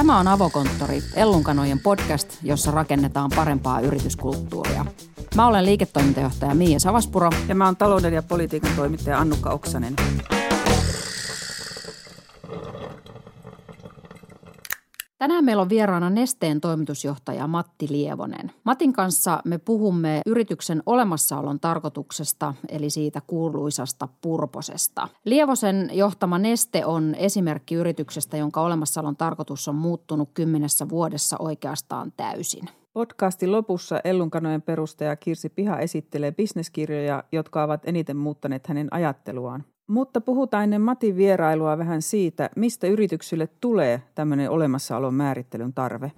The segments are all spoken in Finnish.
Tämä on Avokonttori, Ellunkanojen podcast, jossa rakennetaan parempaa yrityskulttuuria. Mä olen liiketoimintajohtaja Miia Savaspuro. Ja mä oon talouden ja politiikan toimittaja Annukka Oksanen. Tänään meillä on vieraana Nesteen toimitusjohtaja Matti Lievonen. Matin kanssa me puhumme yrityksen olemassaolon tarkoituksesta, eli siitä kuuluisasta purposesta. Lievosen johtama Neste on esimerkki yrityksestä, jonka olemassaolon tarkoitus on muuttunut kymmenessä vuodessa oikeastaan täysin. Podcastin lopussa Ellunkanojen perustaja Kirsi Piha esittelee bisneskirjoja, jotka ovat eniten muuttaneet hänen ajatteluaan. Mutta puhutaan ennen Matin vierailua vähän siitä, mistä yrityksille tulee tämmöinen olemassaolon määrittelyn tarve.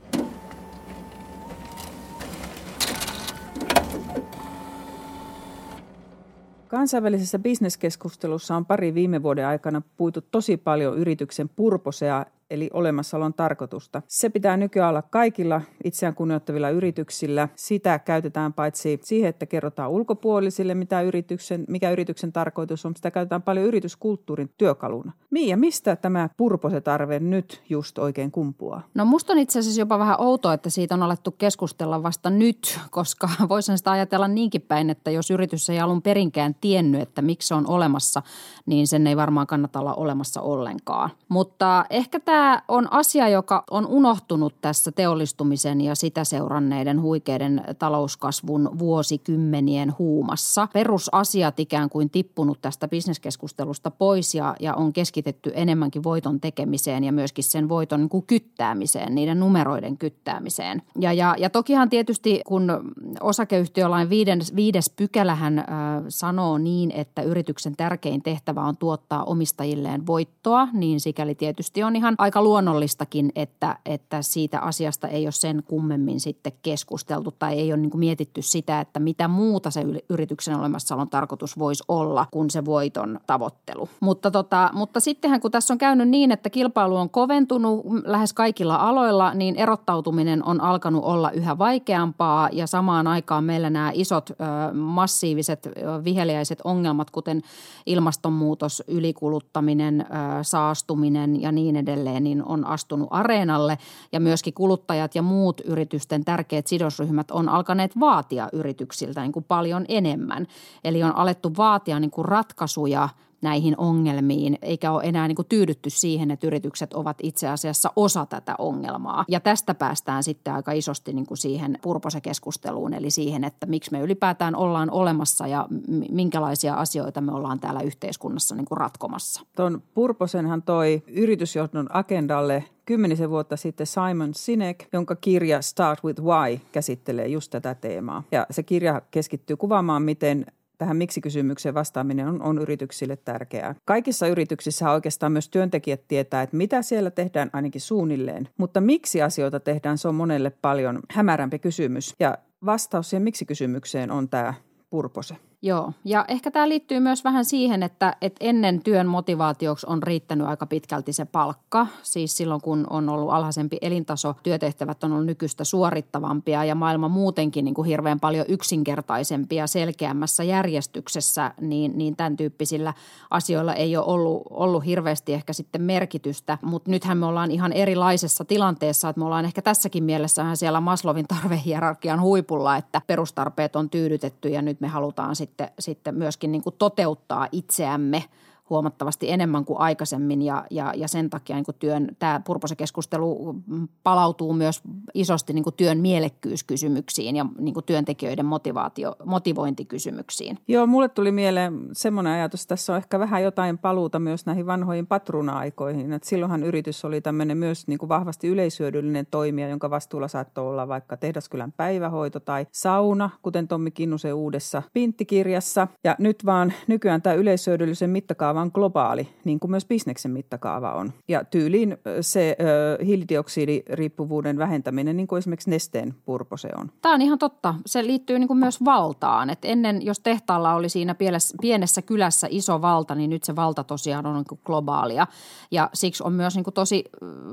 Kansainvälisessä bisneskeskustelussa on pari viime vuoden aikana puitu tosi paljon yrityksen purposea eli olemassaolon tarkoitusta. Se pitää nykyään olla kaikilla itseään kunnioittavilla yrityksillä. Sitä käytetään paitsi siihen, että kerrotaan ulkopuolisille, mitä yrityksen, mikä yrityksen tarkoitus on, sitä käytetään paljon yrityskulttuurin työkaluna. Miia, mistä tämä purposetarve nyt just oikein kumpuaa? No musta on itse asiassa jopa vähän outoa, että siitä on alettu keskustella vasta nyt, koska voisin sitä ajatella niinkin päin, että jos yritys ei alun perinkään tiennyt, että miksi se on olemassa, niin sen ei varmaan kannata olla olemassa ollenkaan. Mutta ehkä tämä tämä on asia, joka on unohtunut tässä teollistumisen ja sitä seuranneiden huikeiden talouskasvun vuosikymmenien huumassa. Perusasiat ikään kuin tippunut tästä bisneskeskustelusta pois ja, ja on keskitetty enemmänkin voiton tekemiseen ja myöskin sen voiton niin kuin kyttäämiseen, niiden numeroiden kyttäämiseen. Ja, ja, ja tokihan tietysti kun osakeyhtiölain viides, viides pykälähän äh, sanoo niin, että yrityksen tärkein tehtävä on tuottaa omistajilleen voittoa, niin sikäli tietysti on ihan aika luonnollistakin, että, että siitä asiasta ei ole sen kummemmin sitten keskusteltu tai ei ole niin mietitty sitä, että mitä muuta se yrityksen olemassaolon tarkoitus voisi olla kuin se voiton tavoittelu. Mutta, tota, mutta sittenhän kun tässä on käynyt niin, että kilpailu on koventunut lähes kaikilla aloilla, niin erottautuminen on alkanut olla yhä vaikeampaa ja samaan aikaan meillä nämä isot massiiviset viheliäiset ongelmat, kuten ilmastonmuutos, ylikuluttaminen, saastuminen ja niin edelleen, niin on astunut areenalle ja myöskin kuluttajat ja muut yritysten tärkeät sidosryhmät on alkaneet vaatia yrityksiltä niin kuin paljon enemmän. Eli on alettu vaatia niin kuin ratkaisuja – näihin ongelmiin, eikä ole enää niin kuin tyydytty siihen, että yritykset ovat itse asiassa osa tätä ongelmaa. Ja tästä päästään sitten aika isosti niin kuin siihen purposekeskusteluun, eli siihen, että miksi me ylipäätään ollaan olemassa ja minkälaisia asioita me ollaan täällä yhteiskunnassa niin kuin ratkomassa. Tuon purposenhan toi yritysjohdon agendalle kymmenisen vuotta sitten Simon Sinek, jonka kirja Start with Why käsittelee just tätä teemaa. Ja se kirja keskittyy kuvaamaan, miten tähän miksi-kysymykseen vastaaminen on, on yrityksille tärkeää. Kaikissa yrityksissä oikeastaan myös työntekijät tietää, että mitä siellä tehdään ainakin suunnilleen, mutta miksi asioita tehdään, se on monelle paljon hämärämpi kysymys. Ja vastaus siihen miksi-kysymykseen on tämä purpose. Joo, ja ehkä tämä liittyy myös vähän siihen, että, että ennen työn motivaatioksi on riittänyt aika pitkälti se palkka. Siis silloin, kun on ollut alhaisempi elintaso, työtehtävät on ollut nykyistä suorittavampia ja maailma muutenkin niin kuin hirveän paljon yksinkertaisempia selkeämmässä järjestyksessä, niin, niin tämän tyyppisillä asioilla ei ole ollut, ollut hirveästi ehkä sitten merkitystä. Mutta nythän me ollaan ihan erilaisessa tilanteessa, että me ollaan ehkä tässäkin mielessä siellä Maslovin tarvehierarkian huipulla, että perustarpeet on tyydytetty ja nyt me halutaan sitten sitten, sitten myöskin niin kuin toteuttaa itseämme – huomattavasti enemmän kuin aikaisemmin ja, ja, ja sen takia niin työn, tämä purposekeskustelu palautuu myös isosti niin työn mielekkyyskysymyksiin ja niin työntekijöiden motivaatio, motivointikysymyksiin. Joo, mulle tuli mieleen semmoinen ajatus, että tässä on ehkä vähän jotain paluuta myös näihin vanhoihin patruna-aikoihin. Että silloinhan yritys oli tämmöinen myös niin vahvasti yleisyödyllinen toimija, jonka vastuulla saattoi olla vaikka Tehdaskylän päivähoito tai sauna, kuten Tommi Kinnusen uudessa pinttikirjassa. Ja nyt vaan nykyään tämä yleisyödyllisen mittakaavan on globaali, niin kuin myös bisneksen mittakaava on. Ja tyyliin se ö, hiilidioksidiriippuvuuden vähentäminen, niin kuin esimerkiksi nesteen purpose on. Tämä on ihan totta. Se liittyy niin kuin myös valtaan. Et ennen, jos tehtaalla oli siinä pienessä, kylässä iso valta, niin nyt se valta tosiaan on niin kuin globaalia. Ja siksi on myös niin kuin tosi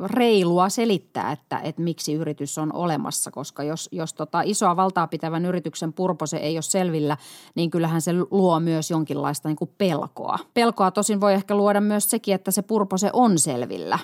reilua selittää, että, että miksi yritys on olemassa, koska jos, jos tota isoa valtaa pitävän yrityksen purpose ei ole selvillä, niin kyllähän se luo myös jonkinlaista niin kuin pelkoa. Pelkoa tosin voi ehkä luoda myös sekin, että se purpose on selvillä.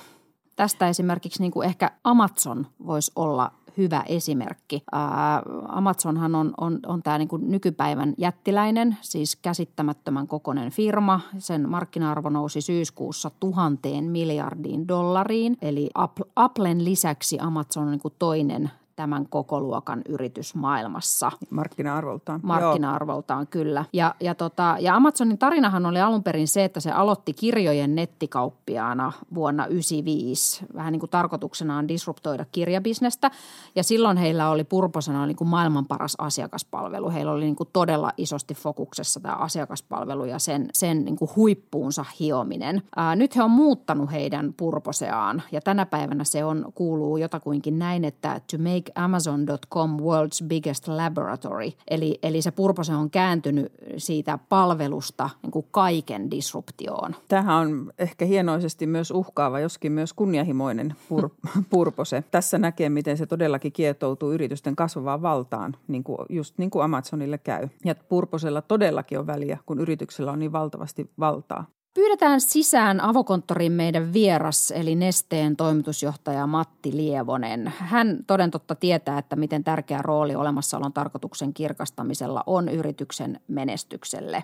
Tästä esimerkiksi niin kuin ehkä Amazon voisi olla hyvä esimerkki. Ää, Amazonhan on, on, on tämä niin nykypäivän jättiläinen, siis käsittämättömän kokoinen firma. Sen markkina-arvo nousi syyskuussa tuhanteen miljardiin dollariin, eli Applen lisäksi Amazon on niin toinen tämän koko luokan yritys maailmassa. Markkina-arvoltaan. Markkina-arvoltaan, Joo. kyllä. Ja, ja, tota, ja Amazonin tarinahan oli alun perin se, että se aloitti kirjojen nettikauppiaana vuonna 1995. Vähän niin kuin tarkoituksenaan disruptoida kirjabisnestä. Ja silloin heillä oli purposena niin kuin maailman paras asiakaspalvelu. Heillä oli niin kuin todella isosti fokuksessa tämä asiakaspalvelu ja sen, sen niin kuin huippuunsa hiominen. Ää, nyt he on muuttanut heidän purposeaan ja tänä päivänä se on, kuuluu jotakuinkin näin, että to make make Amazon.com world's biggest laboratory. Eli, eli se purpose on kääntynyt siitä palvelusta niin kuin kaiken disruptioon. Tähän on ehkä hienoisesti myös uhkaava, joskin myös kunnianhimoinen pur, purpose. Tässä näkee, miten se todellakin kietoutuu yritysten kasvavaan valtaan, niin kuin, just niin kuin Amazonille käy. Ja purposella todellakin on väliä, kun yrityksellä on niin valtavasti valtaa. Pyydetään sisään avokonttoriin meidän vieras, eli Nesteen toimitusjohtaja Matti Lievonen. Hän toden totta tietää, että miten tärkeä rooli olemassaolon tarkoituksen kirkastamisella on yrityksen menestykselle.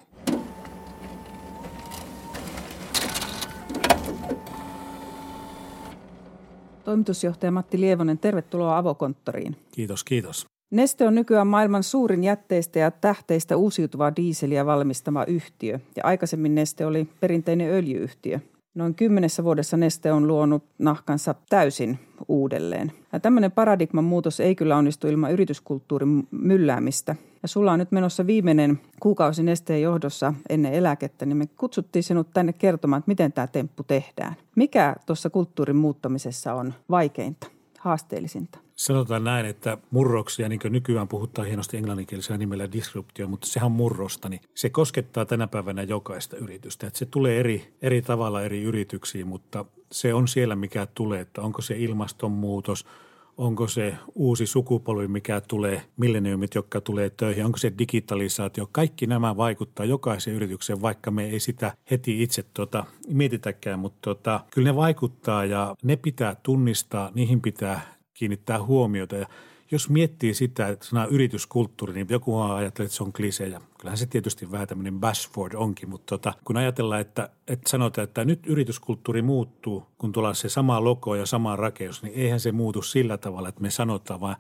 Toimitusjohtaja Matti Lievonen, tervetuloa avokonttoriin. Kiitos, kiitos. Neste on nykyään maailman suurin jätteistä ja tähteistä uusiutuvaa diiseliä valmistama yhtiö ja aikaisemmin Neste oli perinteinen öljyyhtiö. Noin kymmenessä vuodessa Neste on luonut nahkansa täysin uudelleen. Ja tämmöinen paradigman muutos ei kyllä onnistu ilman yrityskulttuurin mylläämistä. Ja sulla on nyt menossa viimeinen kuukausi Nesteen johdossa ennen eläkettä, niin me kutsuttiin sinut tänne kertomaan, että miten tämä temppu tehdään. Mikä tuossa kulttuurin muuttamisessa on vaikeinta, haasteellisinta? Sanotaan näin, että murroksia, niin kuin nykyään puhutaan hienosti englanninkielisellä nimellä disruptio, mutta sehän on murrosta, niin se koskettaa tänä päivänä jokaista yritystä. Että se tulee eri, eri tavalla eri yrityksiin, mutta se on siellä, mikä tulee, että onko se ilmastonmuutos, onko se uusi sukupolvi, mikä tulee, milleniumit, jotka tulee töihin, onko se digitalisaatio. Kaikki nämä vaikuttaa jokaiseen yritykseen, vaikka me ei sitä heti itse tuota, mietitäkään, mutta tuota, kyllä ne vaikuttaa ja ne pitää tunnistaa, niihin pitää kiinnittää huomiota. Ja jos miettii sitä, että sana yrityskulttuuri, niin joku ajattelee, että se on klise ja kyllähän se tietysti vähän tämmöinen bashword onkin, mutta tota, kun ajatellaan, että, että sanotaan, että nyt yrityskulttuuri muuttuu, kun tulee se sama logo ja sama rakennus, niin eihän se muutu sillä tavalla, että me sanotaan, vaan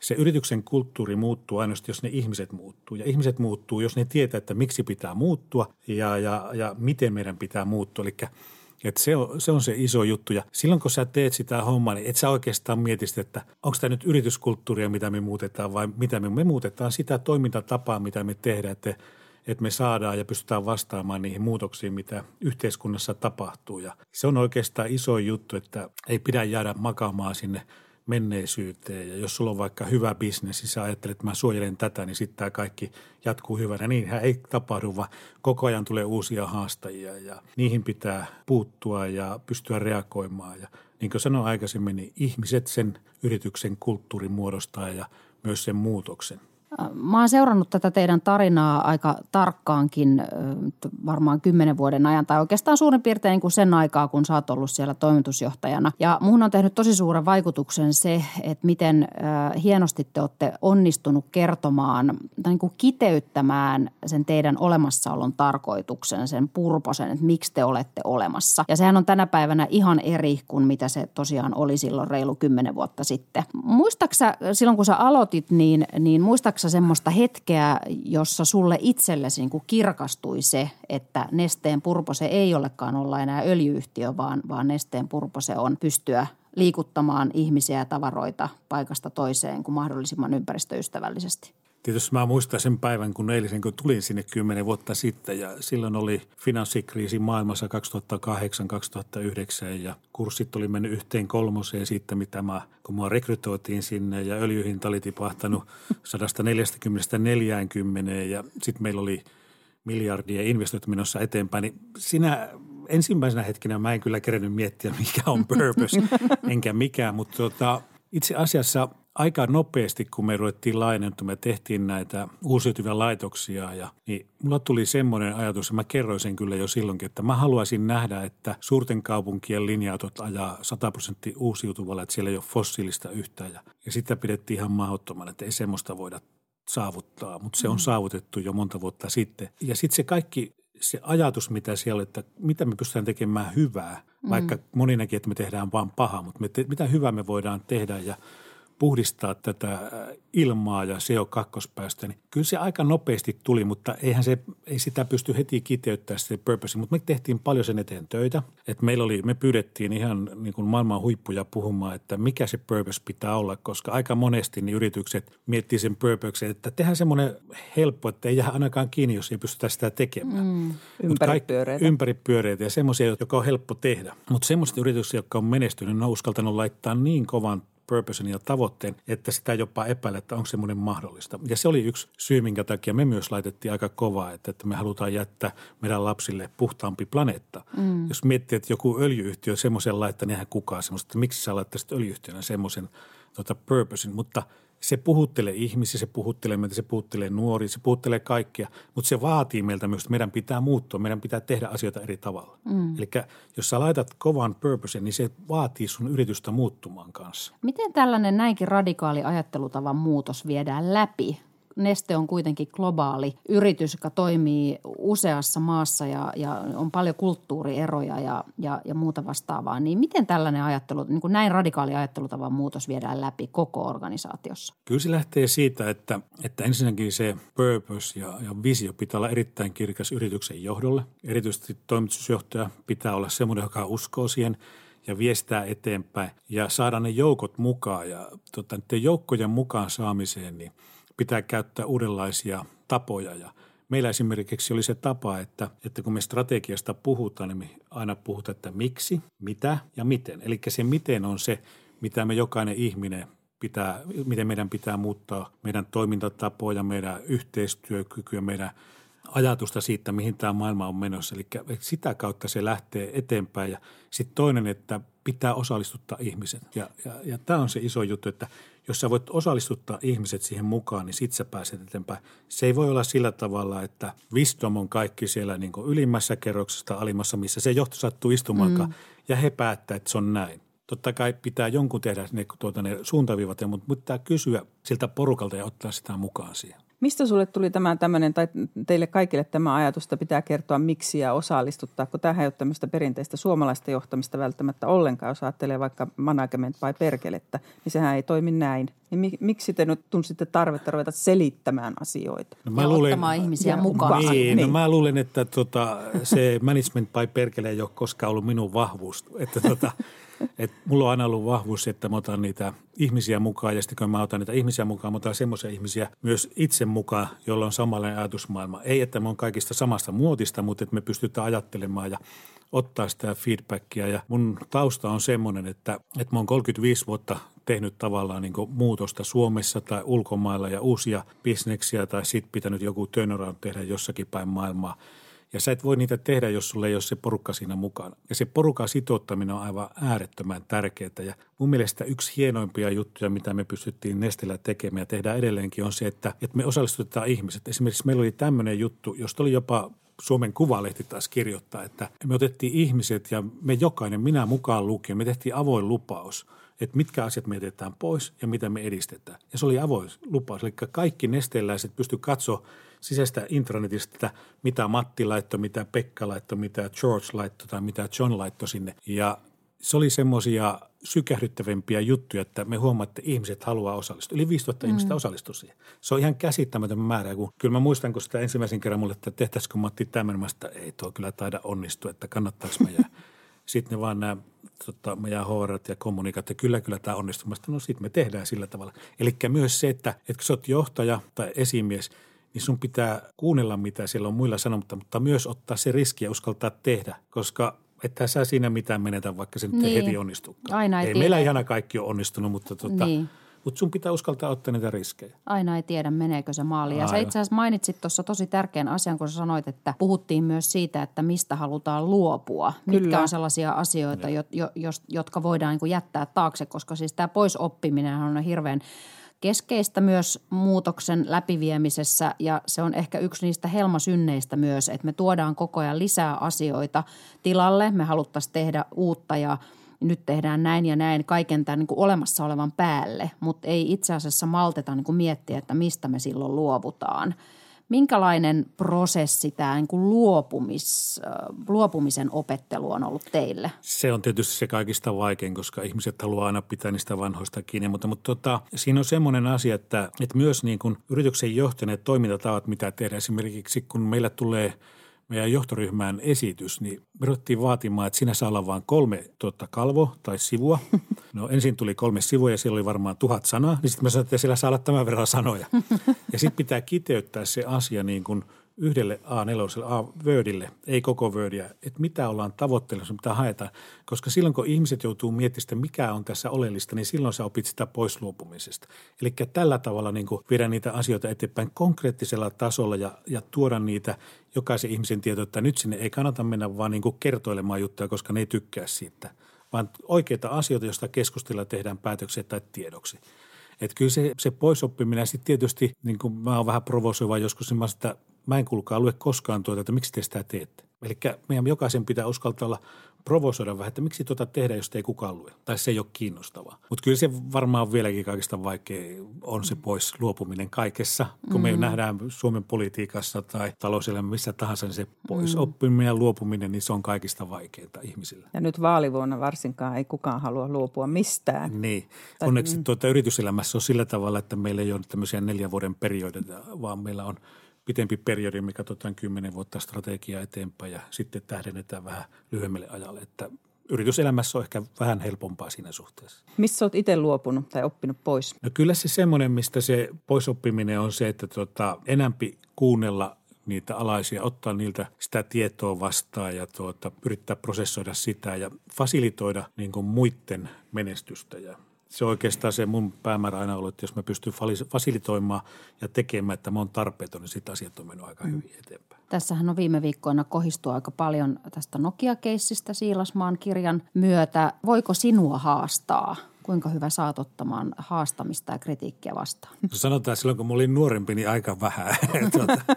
se yrityksen kulttuuri muuttuu ainoastaan, jos ne ihmiset muuttuu. Ja ihmiset muuttuu, jos ne tietää, että miksi pitää muuttua ja, ja, ja miten meidän pitää muuttua. Eli et se, on, se on se iso juttu. Ja silloin kun sä teet sitä hommaa, niin et sä oikeastaan mietistä, että onko tämä nyt yrityskulttuuria, mitä me muutetaan vai mitä me, me muutetaan sitä toimintatapaa, mitä me tehdään, että, että me saadaan ja pystytään vastaamaan niihin muutoksiin, mitä yhteiskunnassa tapahtuu. Ja se on oikeastaan iso juttu, että ei pidä jäädä makaamaan sinne – menneisyyteen. Ja jos sulla on vaikka hyvä bisnes, niin sä ajattelet, että mä suojelen tätä, niin sitten tämä kaikki jatkuu hyvänä. Niinhän ei tapahdu, vaan koko ajan tulee uusia haastajia ja niihin pitää puuttua ja pystyä reagoimaan. Ja niin kuin sanoin aikaisemmin, niin ihmiset sen yrityksen kulttuurin muodostaa ja myös sen muutoksen – Mä oon seurannut tätä teidän tarinaa aika tarkkaankin varmaan kymmenen vuoden ajan tai oikeastaan suurin piirtein niin kuin sen aikaa, kun sä oot ollut siellä toimitusjohtajana. Ja muun on tehnyt tosi suuren vaikutuksen se, että miten hienosti te olette onnistunut kertomaan tai niin kuin kiteyttämään sen teidän olemassaolon tarkoituksen, sen purposen, että miksi te olette olemassa. Ja sehän on tänä päivänä ihan eri kuin mitä se tosiaan oli silloin reilu kymmenen vuotta sitten. Muistaaksä silloin kun sä aloitit, niin, niin muistaaksä muistaaksä semmoista hetkeä, jossa sulle itsellesi niin kuin kirkastui se, että Nesteen Purpose ei olekaan olla enää öljyyhtiö, vaan, vaan Nesteen Purpose on pystyä liikuttamaan ihmisiä ja tavaroita paikasta toiseen kuin mahdollisimman ympäristöystävällisesti? Tietysti mä muistan sen päivän, kun eilisen, kun tulin sinne kymmenen vuotta sitten ja silloin oli finanssikriisi maailmassa 2008-2009 ja kurssit oli mennyt yhteen kolmoseen siitä, mitä mä, kun mua rekrytoitiin sinne ja öljyhinta oli tipahtanut 140-40 ja sitten meillä oli miljardia investointi menossa eteenpäin, niin siinä ensimmäisenä hetkenä mä en kyllä kerennyt miettiä, mikä on purpose, enkä mikään, mutta tota, itse asiassa aika nopeasti, kun me ruvettiin laajennettu, me tehtiin näitä uusiutuvia laitoksia ja niin mulla tuli semmoinen ajatus, ja mä kerroin sen kyllä jo silloinkin, että mä haluaisin nähdä, että suurten kaupunkien linja-autot ajaa 100 prosenttia uusiutuvalla, että siellä ei ole fossiilista yhtään ja, ja sitä pidettiin ihan mahdottomana, että ei semmoista voida saavuttaa, mutta se on mm. saavutettu jo monta vuotta sitten. Ja sitten se kaikki se ajatus, mitä siellä että mitä me pystytään tekemään hyvää, mm. vaikka moni näki, että me tehdään vain pahaa, mutta me te, mitä hyvää me voidaan tehdä ja – puhdistaa tätä äh, ilmaa ja CO2-päästöjä, niin kyllä se aika nopeasti tuli, mutta eihän se, ei sitä pysty heti kiteyttämään se purpose. Mutta me tehtiin paljon sen eteen töitä. Että meillä oli, me pyydettiin ihan niin kuin maailman huippuja puhumaan, että mikä se purpose pitää olla, koska aika monesti niin yritykset miettii sen purpose, että tehdään semmoinen helppo, että ei jää ainakaan kiinni, jos ei pystytä sitä tekemään. Mm. Ympäripyöreitä. Ympäripyöreitä ja semmoisia, jotka on helppo tehdä. Mutta semmoiset yritykset, jotka on menestynyt, ne on uskaltanut laittaa niin kovan purposen ja tavoitteen, että sitä jopa epäillä, että onko semmoinen mahdollista. Ja se oli yksi syy, minkä takia me myös laitettiin aika kovaa, että, että me halutaan jättää meidän lapsille puhtaampi planeetta. Mm. Jos miettii, että joku öljyyhtiö semmoisen laittaa, niin eihän kukaan semmoista, että miksi sä laittaisit öljyyhtiönä semmoisen tota, purposen, mutta – se puhuttelee ihmisiä, se puhuttelee meitä, se puhuttelee nuoria, se puhuttelee kaikkia, mutta se vaatii meiltä myös, että meidän pitää muuttua, meidän pitää tehdä asioita eri tavalla. Mm. Eli jos sä laitat kovan purpose, niin se vaatii sun yritystä muuttumaan kanssa. Miten tällainen näinkin radikaali ajattelutavan muutos viedään läpi? Neste on kuitenkin globaali yritys, joka toimii useassa maassa ja, ja on paljon kulttuurieroja ja, ja, ja muuta vastaavaa. Niin miten tällainen ajattelu, niin kuin näin radikaali ajattelutavan muutos viedään läpi koko organisaatiossa? Kyllä se lähtee siitä, että, että ensinnäkin se purpose ja, ja visio pitää olla erittäin kirkas yrityksen johdolle. Erityisesti toimitusjohtaja pitää olla semmoinen, joka uskoo siihen ja viestää eteenpäin ja saada ne joukot mukaan. Ja tota, joukkojen mukaan saamiseen, niin – pitää käyttää uudenlaisia tapoja ja Meillä esimerkiksi oli se tapa, että, että kun me strategiasta puhutaan, niin me aina puhutaan, että miksi, mitä ja miten. Eli se miten on se, mitä me jokainen ihminen pitää, miten meidän pitää muuttaa meidän toimintatapoja, meidän yhteistyökykyä, meidän ajatusta siitä, mihin tämä maailma on menossa. Eli sitä kautta se lähtee eteenpäin. Ja sitten toinen, että pitää osallistuttaa ihmiset. Ja, ja, ja tämä on se iso juttu, että jos sä voit osallistuttaa ihmiset siihen mukaan, niin sit sä pääset eteenpäin. Se ei voi olla sillä tavalla, että wisdom on kaikki siellä niin ylimmässä kerroksessa alimmassa, missä se johto sattuu istumaan mm. ja he päättää, että se on näin. Totta kai pitää jonkun tehdä ne, tuota, ne suuntaviivat, mutta pitää kysyä siltä porukalta ja ottaa sitä mukaan siihen. Mistä sulle tuli tämä tämmöinen, tai teille kaikille tämä ajatus, että pitää kertoa miksi ja osallistuttaa, kun tämähän ei ole tämmöistä perinteistä suomalaista johtamista välttämättä ollenkaan, jos ajattelee vaikka management vai perkelettä, niin sehän ei toimi näin. Niin miksi te nyt tunsitte tarvetta ruveta selittämään asioita? No mä ja luulen, ottamaan ihmisiä ja, mukaan. Niin, niin. No mä luulen, että tota, se management by perkele ei ole koskaan ollut minun vahvuus. Että tota, et mulla on aina ollut vahvuus, että mä otan niitä ihmisiä mukaan ja sitten kun mä otan niitä ihmisiä mukaan, mä otan semmoisia ihmisiä myös itse mukaan, jolla on samanlainen ajatusmaailma. Ei, että me on kaikista samasta muotista, mutta että me pystytään ajattelemaan ja ottaa sitä feedbackia. Ja mun tausta on semmoinen, että, että mä oon 35 vuotta tehnyt tavallaan niin muutosta Suomessa tai ulkomailla ja uusia bisneksiä tai sitten pitänyt joku turnaround tehdä jossakin päin maailmaa – ja sä et voi niitä tehdä, jos sulle ei ole se porukka siinä mukana. Ja se porukan sitouttaminen on aivan äärettömän tärkeää. Ja mun mielestä yksi hienoimpia juttuja, mitä me pystyttiin Nestellä tekemään ja tehdään edelleenkin, on se, että, että me osallistutetaan ihmiset. Esimerkiksi meillä oli tämmöinen juttu, josta oli jopa Suomen Kuvalehti taas kirjoittaa, että me otettiin ihmiset ja me jokainen, minä mukaan lukien, me tehtiin avoin lupaus – että mitkä asiat me jätetään pois ja mitä me edistetään. Ja se oli avoin lupaus. Eli kaikki nesteelläiset pysty katsoa sisäistä intranetista, että mitä Matti laittoi, mitä Pekka laittoi, mitä George laittoi tai mitä John laittoi sinne. Ja se oli semmoisia sykähdyttävämpiä juttuja, että me huomaamme, että ihmiset haluaa osallistua. Yli 5000 mm. ihmistä osallistui siihen. Se on ihan käsittämätön määrä. Kun, kyllä mä muistan, kun sitä ensimmäisen kerran mulle, että tehtäisikö Matti tämmöinen, mä sitä, ei tuo kyllä taida onnistua, että kannattaako me. Ja sitten ne vaan nämä tota, meidän HR ja kommunikaat, ja kyllä, kyllä tämä onnistuu. no sitten me tehdään sillä tavalla. Eli myös se, että, että kun sä oot johtaja tai esimies – niin sun pitää kuunnella, mitä siellä on muilla sanomatta, mutta myös ottaa se riski ja uskaltaa tehdä, koska että sä siinä mitään menetä, vaikka se nyt niin. heti onnistuu. Aina ei, ei meillä ihan kaikki ole onnistunut, mutta tota, niin. Mutta sun pitää uskaltaa ottaa niitä riskejä. Aina ei tiedä, meneekö se maaliin. Ja sä itse asiassa mainitsit tuossa tosi tärkeän asian, kun sä sanoit, että puhuttiin myös siitä, että mistä halutaan luopua. Kyllä. Mitkä on sellaisia asioita, jo, jo, jotka voidaan niin jättää taakse, koska siis tämä poisoppiminen on hirveän keskeistä myös muutoksen läpiviemisessä ja se on ehkä yksi niistä helmasynneistä myös, että me tuodaan koko ajan lisää asioita tilalle. Me haluttaisiin tehdä uutta ja nyt tehdään näin ja näin kaiken tämän niin kuin olemassa olevan päälle, mutta ei itse asiassa malteta niin kuin miettiä, että mistä me silloin luovutaan – Minkälainen prosessi tämä niin kuin luopumis, luopumisen opettelu on ollut teille? Se on tietysti se kaikista vaikein, koska ihmiset haluaa aina pitää niistä vanhoista kiinni. Mutta, mutta tota, siinä on semmoinen asia, että, että myös niin kuin yrityksen johtaneet toimintatavat, mitä tehdään esimerkiksi, kun meillä tulee – meidän johtoryhmään esitys, niin me ruvettiin vaatimaan, että siinä saa olla vain kolme tuota, kalvo tai sivua. No ensin tuli kolme sivua ja siellä oli varmaan tuhat sanaa, niin sitten mä sanoin, että siellä saa olla tämän verran sanoja. Ja sitten pitää kiteyttää se asia niin kuin – yhdelle A4, A-Wordille, ei koko Wordia, että mitä ollaan tavoittelemassa, mitä haetaan. Koska silloin, kun ihmiset joutuu miettimään, mikä on tässä oleellista, niin silloin sä opit sitä pois luopumisesta. Eli tällä tavalla niin viedä niitä asioita eteenpäin konkreettisella tasolla ja, ja tuoda niitä jokaisen ihmisen tietoa, että nyt sinne ei kannata mennä vaan niin kertoilemaan juttuja, koska ne ei tykkää siitä, vaan oikeita asioita, joista keskustellaan tehdään päätöksiä tai tiedoksi. Että kyllä se, se poisoppiminen sitten tietysti, niin kuin mä oon vähän provosoiva joskus, niin mä sitä mä en kuulkaa lue koskaan tuota, että miksi te sitä teette. Eli meidän jokaisen pitää uskaltaa olla provosoida vähän, että miksi tuota tehdä, jos ei kukaan lue. Tai se ei ole kiinnostavaa. Mutta kyllä se varmaan vieläkin kaikista vaikea on se pois luopuminen kaikessa. Kun me mm. nähdään Suomen politiikassa tai talouselämä missä tahansa, niin se pois mm. oppiminen ja luopuminen, niin se on kaikista vaikeinta ihmisille. Ja nyt vaalivuonna varsinkaan ei kukaan halua luopua mistään. Niin. Tai, Onneksi mm. tuota, yrityselämässä on sillä tavalla, että meillä ei ole tämmöisiä neljän vuoden periodeja, vaan meillä on – pitempi periodi, mikä katsotaan kymmenen vuotta strategiaa eteenpäin ja sitten tähdennetään vähän lyhyemmälle ajalle, että yrityselämässä on ehkä vähän helpompaa siinä suhteessa. Missä olet itse luopunut tai oppinut pois? No kyllä se semmoinen, mistä se poisoppiminen on se, että tota, enämpi kuunnella niitä alaisia, ottaa niiltä sitä tietoa vastaan ja tuota, yrittää prosessoida sitä ja fasilitoida niin kuin muiden menestystä. Ja se on oikeastaan se mun päämäärä aina ollut, että jos mä pystyn fasilitoimaan ja tekemään, että mä oon tarpeeton, niin sitten asiat on mennyt aika mm. hyvin eteenpäin. Tässähän on viime viikkoina kohistua aika paljon tästä Nokia-keissistä Siilasmaan kirjan myötä. Voiko sinua haastaa? Kuinka hyvä saat ottamaan haastamista ja kritiikkiä vastaan? No sanotaan, silloin kun mä olin nuorempi, niin aika vähän. tuota,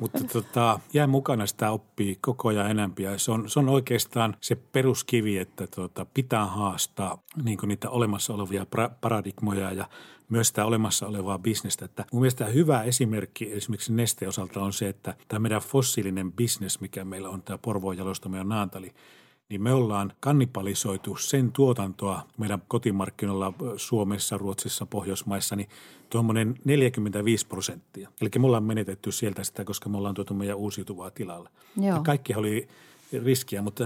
mutta tota, jää mukana sitä oppii koko ajan enempi ja se on, se on oikeastaan se peruskivi, että tota, pitää haastaa niin niitä olemassa olevia paradigmoja ja myös sitä olemassa olevaa bisnestä. Että mun mielestä hyvä esimerkki esimerkiksi Neste osalta on se, että tämä meidän fossiilinen bisnes, mikä meillä on, tämä Porvoon jalostamme ja Naantali – niin me ollaan kannibalisoitu sen tuotantoa meidän kotimarkkinoilla Suomessa, Ruotsissa, Pohjoismaissa, niin tuommoinen 45 prosenttia. Eli me ollaan menetetty sieltä sitä, koska me ollaan tuotu meidän uusiutuvaa tilalle. Joo. Ja kaikki oli riskiä, mutta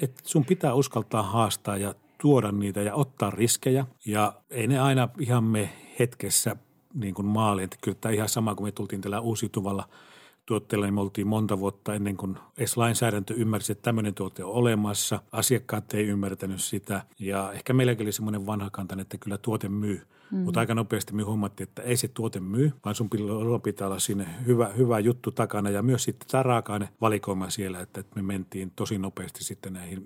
et sun pitää uskaltaa haastaa ja tuoda niitä ja ottaa riskejä. Ja ei ne aina ihan me hetkessä niin kuin maaliin. Että kyllä tämä ihan sama, kun me tultiin tällä uusiutuvalla – tuotteella niin me oltiin monta vuotta ennen kuin edes lainsäädäntö ymmärsi, että tämmöinen tuote on olemassa. Asiakkaat ei ymmärtänyt sitä ja ehkä meilläkin oli semmoinen vanha kanta, että kyllä tuote myy. Mm. Mutta aika nopeasti me huomattiin, että ei se tuote myy, vaan sun pitää olla sinne hyvä, hyvä juttu takana ja myös sitten tämä raaka valikoima siellä, että me mentiin tosi nopeasti sitten näihin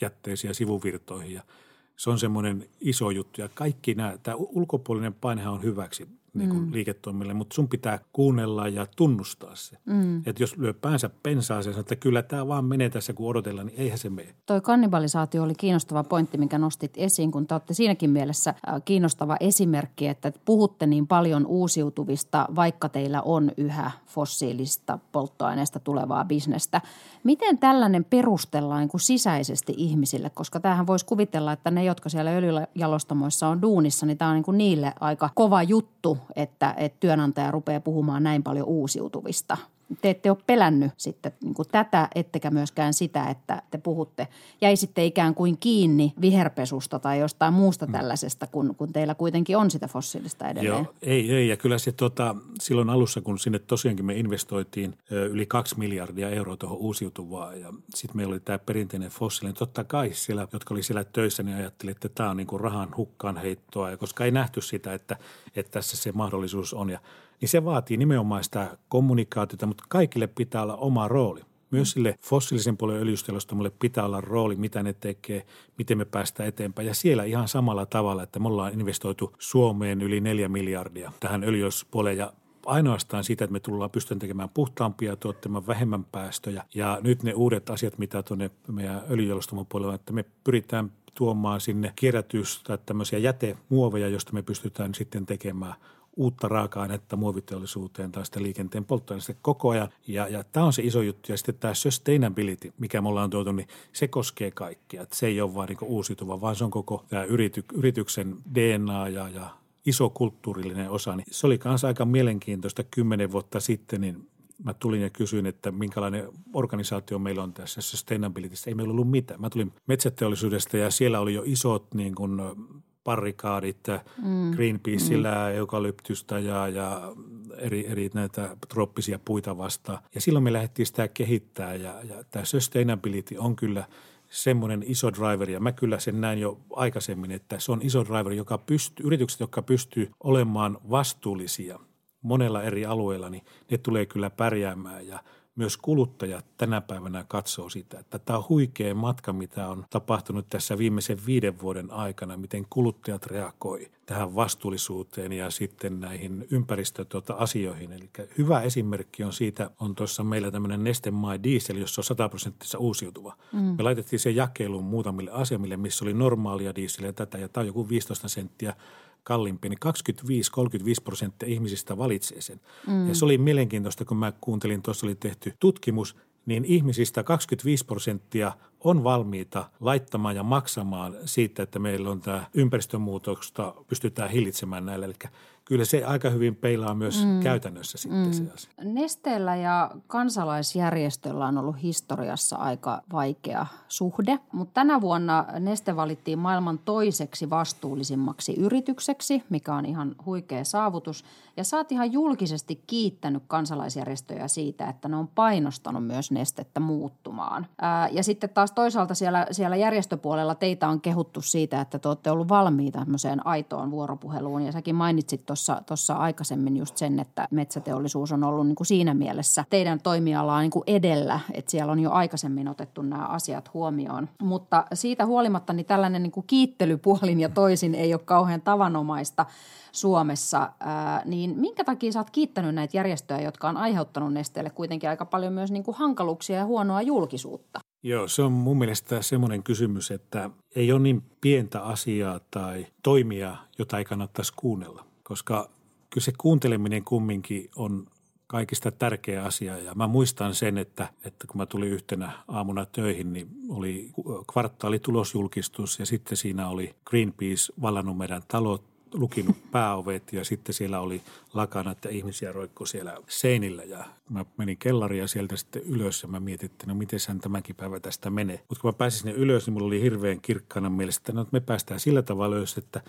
jätteisiin ja sivuvirtoihin ja se on semmoinen iso juttu ja kaikki nämä, tämä ulkopuolinen painehan on hyväksi niin kuin mm. liiketoimille, mutta sun pitää kuunnella ja tunnustaa se. Mm. Että jos lyö päänsä pensaaseen, että kyllä tämä vaan menee tässä kun odotellaan, niin eihän se mene. Toi kannibalisaatio oli kiinnostava pointti, minkä nostit esiin, kun te olette siinäkin mielessä äh, kiinnostava esimerkki, että puhutte niin paljon uusiutuvista, vaikka teillä on yhä fossiilista polttoaineesta tulevaa bisnestä. Miten tällainen perustellaan niin kuin sisäisesti ihmisille, koska tämähän voisi kuvitella, että ne, jotka siellä öljyjalostamoissa on duunissa, niin tämä on niin kuin niille aika kova juttu, että, että työnantaja rupeaa puhumaan näin paljon uusiutuvista. Te ette ole pelännyt sitten niin kuin tätä, ettekä myöskään sitä, että te puhutte. Jäisitte ikään kuin kiinni viherpesusta tai jostain muusta mm. tällaisesta, kun, kun teillä kuitenkin on sitä fossiilista edelleen. Joo, ei, ei. Ja kyllä se tota, silloin alussa, kun sinne tosiaankin me investoitiin yli kaksi miljardia euroa tuohon uusiutuvaan ja sitten meillä oli tämä perinteinen fossiilinen. Totta kai siellä, jotka oli siellä töissä, niin ajattelivat, että tämä on niin kuin rahan hukkaan heittoa, koska ei nähty sitä, että, että tässä se mahdollisuus on. Ja niin se vaatii nimenomaan sitä kommunikaatiota, mutta kaikille pitää olla oma rooli. Myös sille fossiilisen puolen öljystelostamolle pitää olla rooli, mitä ne tekee, miten me päästään eteenpäin. Ja siellä ihan samalla tavalla, että me ollaan investoitu Suomeen yli neljä miljardia tähän öljyspuoleen ja ainoastaan siitä, että me tullaan pystytään tekemään puhtaampia, tuottamaan vähemmän päästöjä. Ja nyt ne uudet asiat, mitä tuonne meidän öljyjalostamon puolella että me pyritään tuomaan sinne kierrätystä tämmöisiä jätemuoveja, joista me pystytään sitten tekemään uutta raaka-ainetta muoviteollisuuteen tai sitä liikenteen polttoaineesta koko ajan. Ja, ja tämä on se iso juttu. Ja sitten tämä sustainability, mikä me ollaan tuotu, niin se koskee kaikkia. Että se ei ole vain niin uusiutuva, vaan se on koko tämä yrity, yrityksen DNA ja, ja iso kulttuurillinen osa. Niin se oli kanssa aika mielenkiintoista kymmenen vuotta sitten, niin mä tulin ja kysyin, että minkälainen organisaatio meillä on tässä sustainabilitystä. Ei meillä ollut mitään. Mä tulin metsäteollisuudesta ja siellä oli jo isot niin kuin parrikaadit mm. Greenpeaceillä, mm. eukalyptystä ja, ja eri, eri näitä trooppisia puita vastaan. Ja silloin me lähdettiin sitä kehittää ja, ja tämä sustainability on kyllä semmoinen iso driver, ja mä kyllä sen näin jo aikaisemmin, että se on iso driver, joka pystyy, yritykset, jotka pystyy olemaan vastuullisia monella eri alueella, niin ne tulee kyllä pärjäämään ja – myös kuluttajat tänä päivänä katsoo sitä, että tämä on huikea matka, mitä on tapahtunut tässä viimeisen viiden vuoden aikana, miten kuluttajat reagoi tähän vastuullisuuteen ja sitten näihin ympäristöasioihin. Eli hyvä esimerkki on siitä, on tuossa meillä tämmöinen Neste My Diesel, jossa on 100 prosenttissa uusiutuva. Mm. Me laitettiin se jakeluun muutamille asemille, missä oli normaalia dieseliä tätä ja tämä on joku 15 senttiä kalliimpi, niin 25-35 prosenttia ihmisistä valitsee sen. Mm. Ja se oli mielenkiintoista, kun mä kuuntelin, tuossa oli tehty tutkimus, niin ihmisistä 25 prosenttia on valmiita laittamaan ja maksamaan siitä, että meillä on tämä ympäristömuutosta, pystytään hillitsemään näillä. Eli kyllä se aika hyvin peilaa myös mm. käytännössä sitten mm. se asia. Nesteellä ja kansalaisjärjestöllä on ollut historiassa aika vaikea suhde, mutta tänä vuonna Neste valittiin maailman toiseksi vastuullisimmaksi yritykseksi, mikä on ihan huikea saavutus. Ja sä oot ihan julkisesti kiittänyt kansalaisjärjestöjä siitä, että ne on painostanut myös Nestettä muuttumaan. Ää, ja sitten taas toisaalta siellä, siellä järjestöpuolella teitä on kehuttu siitä, että te olette ollut valmiita tämmöiseen aitoon vuoropuheluun. Ja säkin mainitsit tuossa aikaisemmin just sen, että metsäteollisuus on ollut niin kuin siinä mielessä teidän toimialaa niin kuin edellä, että siellä on jo aikaisemmin otettu nämä asiat huomioon. Mutta siitä huolimatta niin tällainen niin kuin kiittelypuolin ja toisin ei ole kauhean tavanomaista Suomessa, niin minkä takia sä oot kiittänyt näitä järjestöjä, jotka on aiheuttanut nesteelle kuitenkin aika paljon myös niin kuin hankaluuksia ja huonoa julkisuutta? Joo, se on mun mielestä semmoinen kysymys, että ei ole niin pientä asiaa tai toimia, jota ei kannattaisi kuunnella, koska kyllä se kuunteleminen kumminkin on kaikista tärkeä asia. Ja mä muistan sen, että, että kun mä tulin yhtenä aamuna töihin, niin oli kvartaalitulosjulkistus ja sitten siinä oli Greenpeace vallannut meidän talot lukinut pääovet ja sitten siellä oli lakana, että ihmisiä roikku siellä seinillä ja mä menin kellariin ja sieltä sitten ylös ja mä mietin, että no miten hän tämänkin päivä tästä menee. Mutta kun mä pääsin sinne ylös, niin mulla oli hirveän kirkkana mielessä, että no, me päästään sillä tavalla ylös, että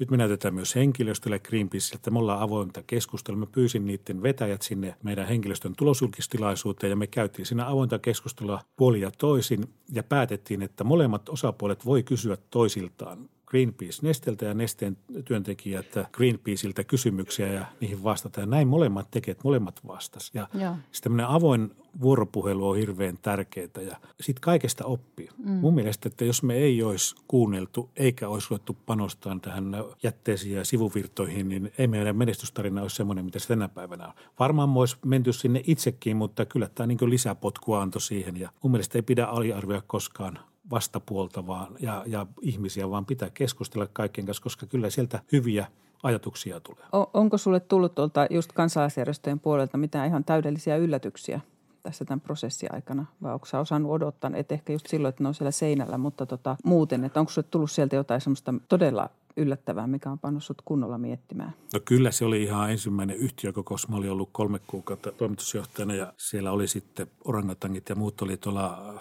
nyt me näytetään myös henkilöstölle Greenpeace, että me ollaan avointa keskustelua. Mä pyysin niiden vetäjät sinne meidän henkilöstön tulosjulkistilaisuuteen ja me käytiin siinä avointa keskustelua puoli ja toisin ja päätettiin, että molemmat osapuolet voi kysyä toisiltaan Greenpeace Nesteltä ja Nesteen työntekijät Greenpeaceiltä kysymyksiä ja niihin vastata. Ja näin molemmat tekevät, molemmat vastas. Ja sitten tämmöinen avoin vuoropuhelu on hirveän tärkeää ja sitten kaikesta oppii. Mm. Mun mielestä, että jos me ei olisi kuunneltu eikä olisi ruvettu panostaa tähän jätteisiin ja sivuvirtoihin, niin ei meidän menestystarina olisi semmoinen, mitä se tänä päivänä on. Varmaan olisi menty sinne itsekin, mutta kyllä tämä niin lisäpotkua antoi siihen ja mun mielestä ei pidä aliarvioida koskaan vastapuolta vaan, ja, ja ihmisiä, vaan pitää keskustella kaikkien kanssa, koska kyllä sieltä hyviä ajatuksia tulee. onko sulle tullut tuolta just kansalaisjärjestöjen puolelta mitään ihan täydellisiä yllätyksiä tässä tämän prosessin aikana? Vai onko sä osannut odottaa, että ehkä just silloin, että ne on siellä seinällä, mutta tota, muuten, että onko sulle tullut sieltä jotain semmoista todella yllättävää, mikä on pannut sut kunnolla miettimään? No kyllä se oli ihan ensimmäinen yhtiökokous. Mä olin ollut kolme kuukautta toimitusjohtajana ja siellä oli sitten orangatangit ja muut oli tuolla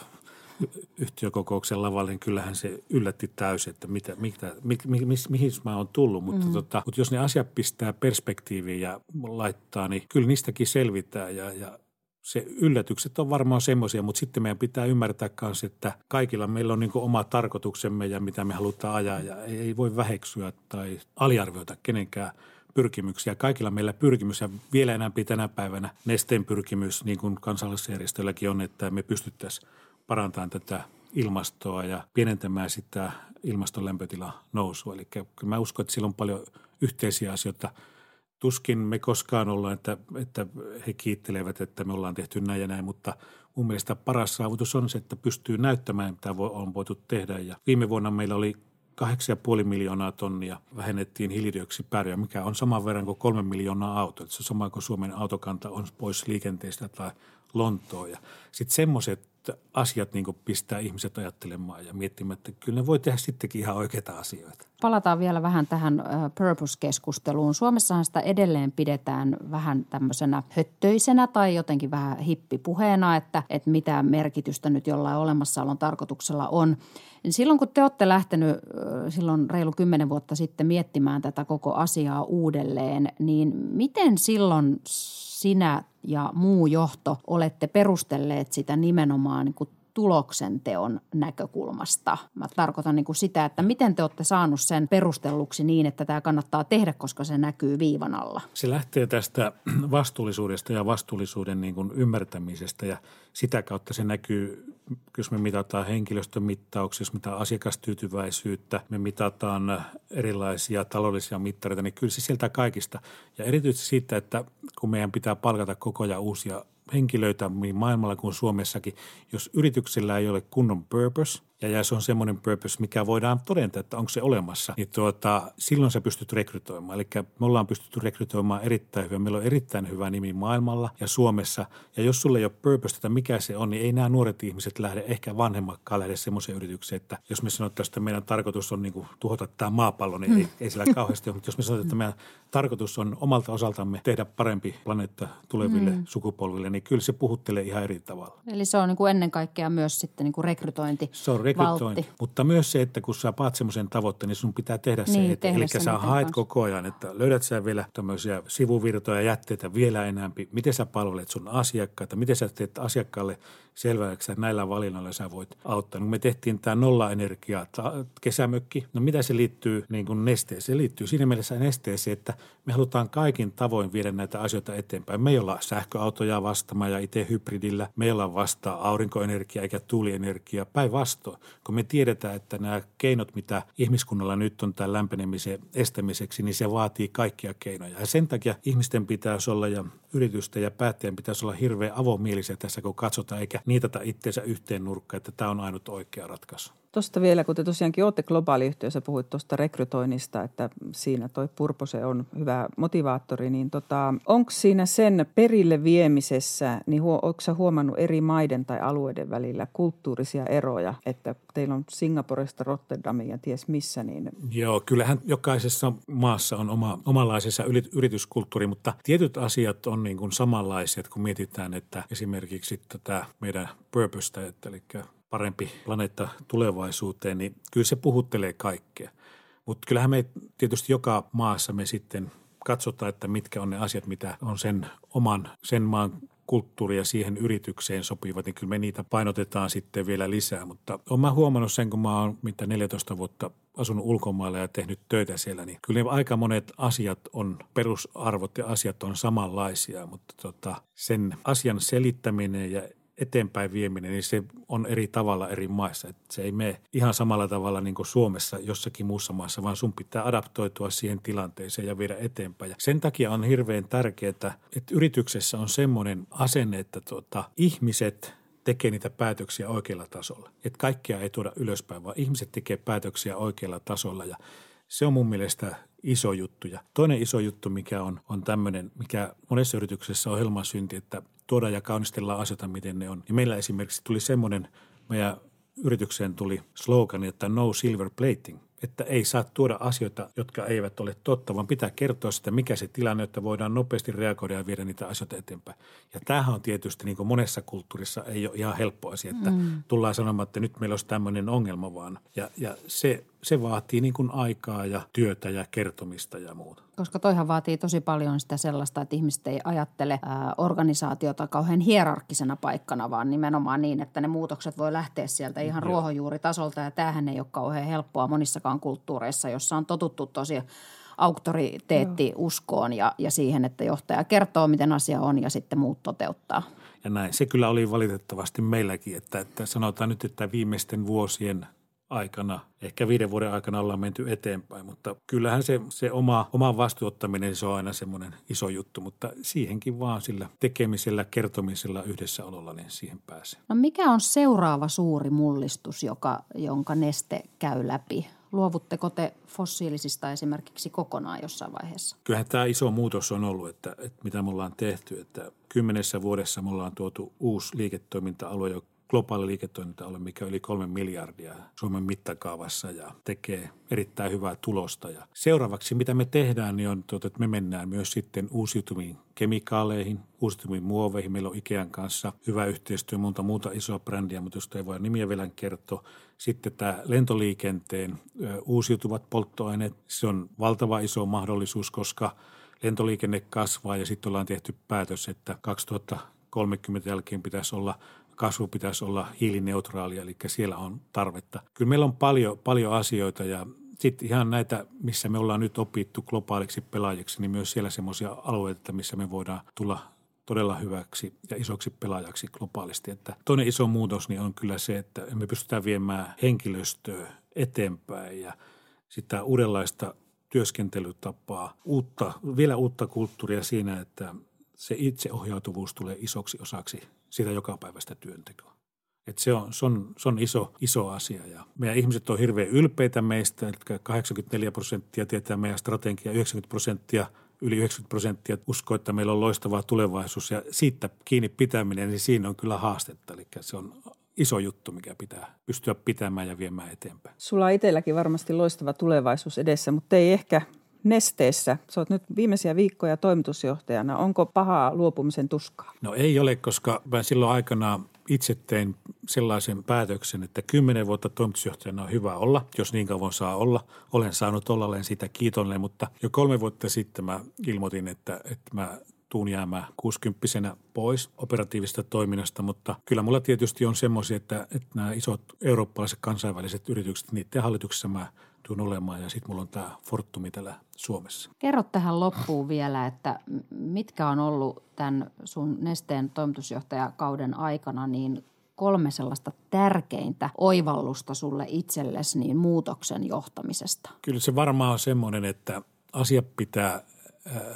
yhtiökokouksen lavalle, niin kyllähän se yllätti täysin, että mitä, mitä, mi, mi, mi, mihin mä oon tullut. Mutta, mm. tota, mutta jos ne asiat pistää perspektiiviin ja laittaa, niin kyllä niistäkin selvitään ja, ja se yllätykset on varmaan semmoisia, mutta sitten meidän pitää ymmärtää myös, että kaikilla meillä on niin oma tarkoituksemme ja mitä me halutaan ajaa ja ei voi väheksyä tai aliarvioida kenenkään pyrkimyksiä. Kaikilla meillä pyrkimys ja vielä enää tänä päivänä nesteen pyrkimys, niin kuin kansallisjärjestöilläkin on, että me pystyttäisiin parantamaan tätä ilmastoa ja pienentämään sitä ilmaston lämpötilan nousua. Eli kyllä mä uskon, että sillä on paljon yhteisiä asioita. Tuskin me koskaan ollaan, että, että he kiittelevät, että me ollaan tehty näin ja näin, mutta mun mielestä paras saavutus on se, että pystyy näyttämään, mitä on voitu tehdä. Ja viime vuonna meillä oli 8,5 miljoonaa tonnia vähennettiin hiilidioksipääryä, mikä on saman verran kuin kolme miljoonaa autoa. Se on sama kuin Suomen autokanta on pois liikenteestä tai Lontoon. Ja sitten semmoiset asiat niin pistää ihmiset ajattelemaan ja miettimään, että kyllä ne voi tehdä sittenkin ihan oikeita asioita. Palataan vielä vähän tähän purpose-keskusteluun. Suomessahan sitä edelleen pidetään vähän tämmöisenä höttöisenä tai jotenkin vähän hippipuheena, että, että mitä merkitystä nyt jollain olemassaolon tarkoituksella on. Silloin kun te olette lähtenyt silloin reilu kymmenen vuotta sitten miettimään tätä koko asiaa uudelleen, niin miten silloin sinä ja muu johto olette perustelleet sitä nimenomaan niin kuin tuloksen teon näkökulmasta. Mä tarkoitan niin kuin sitä, että miten te olette saanut sen perustelluksi niin, että tämä kannattaa tehdä, koska se näkyy viivan alla. Se lähtee tästä vastuullisuudesta ja vastuullisuuden niin kuin ymmärtämisestä ja sitä kautta se näkyy, jos me mitataan henkilöstömittauksia, jos mitataan asiakastyytyväisyyttä, me mitataan erilaisia taloudellisia mittareita, niin kyllä se sieltä kaikista. Ja erityisesti siitä, että kun meidän pitää palkata koko ajan uusia henkilöitä niin maailmalla kuin Suomessakin, jos yrityksellä ei ole kunnon purpose – ja, ja se on semmoinen purpose, mikä voidaan todeta, että onko se olemassa, niin tuota, silloin sä pystyt rekrytoimaan. Eli me ollaan pystytty rekrytoimaan erittäin hyvä. Meillä on erittäin hyvä nimi maailmalla ja Suomessa. Ja jos sulle ei ole purpose, että mikä se on, niin ei nämä nuoret ihmiset lähde, ehkä vanhemmakkaan lähde semmoiseen yritykseen, että jos me sanotaan, että meidän tarkoitus on niin kuin tuhota tämä maapallo, niin ei, ei sillä kauheasti ole. Mutta jos me sanotaan, että meidän tarkoitus on omalta osaltamme tehdä parempi planeetta tuleville mm. sukupolville, niin kyllä se puhuttelee ihan eri tavalla. Eli se on niin kuin ennen kaikkea myös sitten niin kuin rekrytointi. Se on rekrytointi. Valtti. Mutta myös se, että kun sä paat semmoisen tavoitteen, niin sun pitää tehdä se. Niin, Eli sä haet kanssa. koko ajan, että löydät sä vielä tämmöisiä sivuvirtoja, jätteitä vielä enemmän. Miten sä palvelet sun asiakkaita, miten sä teet asiakkaalle selväksi, että näillä valinnoilla sä voit auttaa. me tehtiin tämä nolla-energia kesämökki. No mitä se liittyy niin kuin nesteeseen? Se liittyy siinä mielessä nesteeseen, että me halutaan kaikin tavoin viedä näitä asioita eteenpäin. Me ei olla sähköautoja vastaamaan ja itse hybridillä. Me ei olla vasta aurinkoenergia eikä tuulienergia. Päinvastoin, kun me tiedetään, että nämä keinot, mitä ihmiskunnalla nyt on tämän lämpenemisen estämiseksi, niin se vaatii kaikkia keinoja. Ja sen takia ihmisten pitäisi olla ja yritysten ja päättäjien pitäisi olla hirveän avomielisiä tässä, kun katsotaan, eikä niitä itseensä yhteen nurkkaan, että tämä on ainut oikea ratkaisu. Tuosta vielä, kun te tosiaankin olette globaali yhtiö, sä puhuit tuosta rekrytoinnista, että siinä toi Purpose on hyvä motivaattori, niin tota, onko siinä sen perille viemisessä, niin huo, onko sä huomannut eri maiden tai alueiden välillä kulttuurisia eroja, että teillä on Singaporesta Rotterdamia ja ties missä, niin... Joo, kyllähän jokaisessa maassa on oma, omanlaisessa yrityskulttuuri, mutta tietyt asiat on niin kuin samanlaiset, kun mietitään, että esimerkiksi tätä meidän purposesta, että eli parempi planeetta tulevaisuuteen, niin kyllä se puhuttelee kaikkea. Mutta kyllähän me tietysti joka maassa me sitten katsotaan, että mitkä on ne asiat, mitä on sen oman, sen maan kulttuuri ja siihen yritykseen sopivat, niin kyllä me niitä painotetaan sitten vielä lisää. Mutta olen mä huomannut sen, kun mä oon mitä 14 vuotta asunut ulkomailla ja tehnyt töitä siellä, niin kyllä aika monet asiat on, perusarvot ja asiat on samanlaisia, mutta tota, sen asian selittäminen ja eteenpäin vieminen, niin se on eri tavalla eri maissa. Että se ei mene ihan samalla tavalla niin kuin Suomessa jossakin muussa maassa, vaan sun pitää adaptoitua siihen tilanteeseen ja viedä eteenpäin. Ja sen takia on hirveän tärkeää, että yrityksessä on semmoinen asenne, että tuota, ihmiset tekee niitä päätöksiä oikealla tasolla. Että kaikkea ei tuoda ylöspäin, vaan ihmiset tekee päätöksiä oikealla tasolla ja se on mun mielestä iso juttu. Ja toinen iso juttu, mikä on, on tämmöinen, mikä monessa yrityksessä on helman synti, että tuoda ja kaunistellaan asioita, miten ne on. Ja meillä esimerkiksi tuli semmoinen, meidän yritykseen tuli slogan, että no silver plating. että ei saa tuoda asioita, jotka eivät ole totta, vaan pitää kertoa sitä, mikä se tilanne, että voidaan nopeasti reagoida ja viedä niitä asioita eteenpäin. Ja tämähän on tietysti niin kuin monessa kulttuurissa ei ole ihan helppo asia, että mm. tullaan sanomaan, että nyt meillä olisi tämmöinen ongelma vaan. Ja, ja se, se vaatii niin kuin aikaa ja työtä ja kertomista ja muuta. Koska toihan vaatii tosi paljon sitä sellaista, että ihmiset ei ajattele ää, organisaatiota kauhean hierarkkisena paikkana, vaan nimenomaan niin, että ne muutokset voi lähteä sieltä ihan Joo. ruohonjuuritasolta. Ja tämähän ei ole kauhean helppoa monissakaan kulttuureissa, jossa on totuttu tosi auktoriteetti uskoon ja, ja siihen, että johtaja kertoo, miten asia on ja sitten muut toteuttaa. Ja näin. Se kyllä oli valitettavasti meilläkin, että, että sanotaan nyt, että viimeisten vuosien aikana, ehkä viiden vuoden aikana ollaan menty eteenpäin, mutta kyllähän se, se oma, oma vastuuttaminen, se on aina semmoinen iso juttu, mutta siihenkin vaan sillä tekemisellä, kertomisella, yhdessäololla, niin siihen pääsee. No mikä on seuraava suuri mullistus, joka, jonka neste käy läpi? Luovutteko te fossiilisista esimerkiksi kokonaan jossain vaiheessa? Kyllähän tämä iso muutos on ollut, että, että mitä me ollaan tehty, että kymmenessä vuodessa me ollaan tuotu uusi liiketoiminta-alue, globaali liiketoiminta-alue, mikä yli kolme miljardia Suomen mittakaavassa ja tekee erittäin hyvää tulosta. Ja seuraavaksi, mitä me tehdään, niin on, tuota, että me mennään myös sitten uusiutuviin kemikaaleihin, uusiutuviin muoveihin. Meillä on Ikean kanssa hyvä yhteistyö, monta muuta isoa brändiä, mutta josta ei voi nimiä vielä kertoa. Sitten tämä lentoliikenteen uusiutuvat polttoaineet, se on valtava iso mahdollisuus, koska lentoliikenne kasvaa ja sitten ollaan tehty päätös, että 2030 jälkeen pitäisi olla kasvu pitäisi olla hiilineutraalia, eli siellä on tarvetta. Kyllä meillä on paljon, paljon asioita ja sitten ihan näitä, missä me ollaan nyt opittu globaaliksi pelaajiksi, niin myös siellä semmoisia alueita, missä me voidaan tulla todella hyväksi ja isoksi pelaajaksi globaalisti. Että toinen iso muutos niin on kyllä se, että me pystytään viemään henkilöstöä eteenpäin ja sitä uudenlaista työskentelytapaa, uutta, vielä uutta kulttuuria siinä, että se itseohjautuvuus tulee isoksi osaksi sitä jokapäiväistä työntekoa. Et se on, se on, se on iso, iso asia ja meidän ihmiset on hirveän ylpeitä meistä, eli 84 prosenttia tietää meidän strategia, 90 prosenttia yli 90 prosenttia uskoo, että meillä on loistava tulevaisuus ja siitä kiinni pitäminen, niin siinä on kyllä haastetta. Eli se on iso juttu, mikä pitää pystyä pitämään ja viemään eteenpäin. Sulla on itselläkin varmasti loistava tulevaisuus edessä, mutta ei ehkä nesteessä. Sä oot nyt viimeisiä viikkoja toimitusjohtajana. Onko pahaa luopumisen tuskaa? No ei ole, koska mä silloin aikana itse tein sellaisen päätöksen, että kymmenen vuotta toimitusjohtajana on hyvä olla, jos niin kauan saa olla. Olen saanut olla, olen siitä kiitollinen, mutta jo kolme vuotta sitten mä ilmoitin, että, että mä tuun jäämään 60 pois operatiivista toiminnasta, mutta kyllä mulla tietysti on semmoisia, että, että nämä isot eurooppalaiset kansainväliset yritykset, niiden hallituksessa mä – tuun olemaan ja sitten mulla on tämä Fortumi täällä Suomessa. Kerro tähän loppuun vielä, että mitkä on ollut tämän sun Nesteen toimitusjohtajakauden aikana niin kolme sellaista tärkeintä oivallusta sulle itsellesi niin muutoksen johtamisesta? Kyllä se varmaan on semmoinen, että asia pitää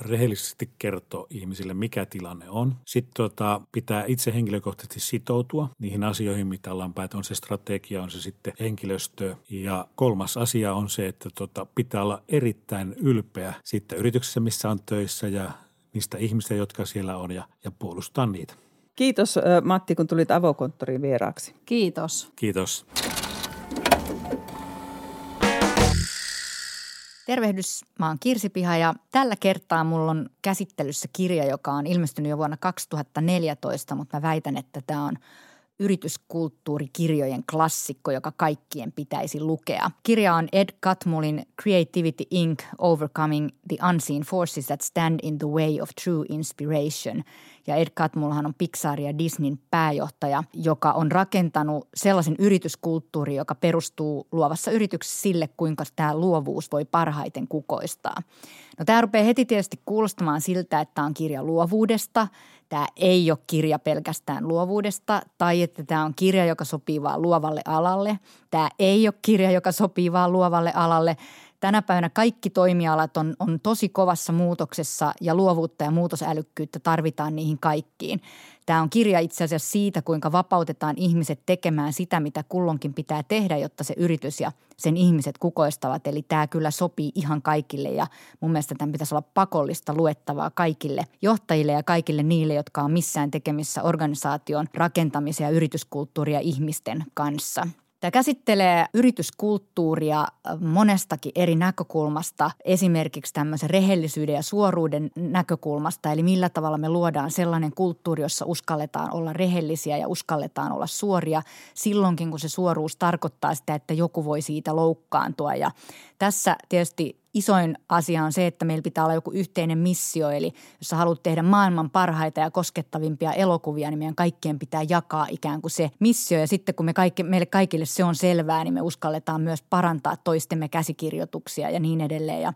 rehellisesti kertoa ihmisille, mikä tilanne on. Sitten tota, pitää itse henkilökohtaisesti sitoutua niihin asioihin, mitä ollaan päätä. On se strategia, on se sitten henkilöstö. Ja kolmas asia on se, että tota, pitää olla erittäin ylpeä siitä yrityksessä, missä on töissä ja niistä ihmistä, jotka siellä on ja, ja puolustaa niitä. Kiitos Matti, kun tulit avokonttoriin vieraaksi. Kiitos. Kiitos. Tervehdys, mä oon Kirsi Piha ja tällä kertaa mulla on käsittelyssä kirja, joka on ilmestynyt jo vuonna 2014, mutta mä väitän, että tämä on yrityskulttuurikirjojen klassikko, joka kaikkien pitäisi lukea. Kirja on Ed Catmullin Creativity Inc. Overcoming the Unseen Forces That Stand in the Way of True Inspiration – ja Ed Catmullhan on Pixar ja Disneyn pääjohtaja, joka on rakentanut sellaisen yrityskulttuurin, joka perustuu luovassa yrityksessä sille, kuinka tämä luovuus voi parhaiten kukoistaa. No tämä rupeaa heti tietysti kuulostamaan siltä, että tämä on kirja luovuudesta. Tämä ei ole kirja pelkästään luovuudesta tai että tämä on kirja, joka sopii vain luovalle alalle. Tämä ei ole kirja, joka sopii vain luovalle alalle tänä päivänä kaikki toimialat on, on tosi kovassa muutoksessa ja luovuutta ja muutosälykkyyttä tarvitaan niihin kaikkiin. Tämä on kirja itse asiassa siitä, kuinka vapautetaan ihmiset tekemään sitä, mitä kullonkin pitää tehdä, jotta se yritys ja sen ihmiset kukoistavat. Eli tämä kyllä sopii ihan kaikille ja mun mielestä tämän pitäisi olla pakollista luettavaa kaikille johtajille ja kaikille niille, jotka on missään tekemissä organisaation rakentamisen ja yrityskulttuuria ihmisten kanssa – Tämä käsittelee yrityskulttuuria monestakin eri näkökulmasta, esimerkiksi tämmöisen rehellisyyden ja suoruuden näkökulmasta, eli millä tavalla me luodaan sellainen kulttuuri, jossa uskalletaan olla rehellisiä ja uskalletaan olla suoria silloinkin, kun se suoruus tarkoittaa sitä, että joku voi siitä loukkaantua. Ja tässä tietysti isoin asia on se, että meillä pitää olla joku yhteinen missio. Eli jos sä haluat tehdä maailman parhaita ja koskettavimpia elokuvia, niin meidän kaikkien pitää jakaa ikään kuin se missio. Ja sitten kun me kaikki, meille kaikille se on selvää, niin me uskalletaan myös parantaa toistemme käsikirjoituksia ja niin edelleen. Ja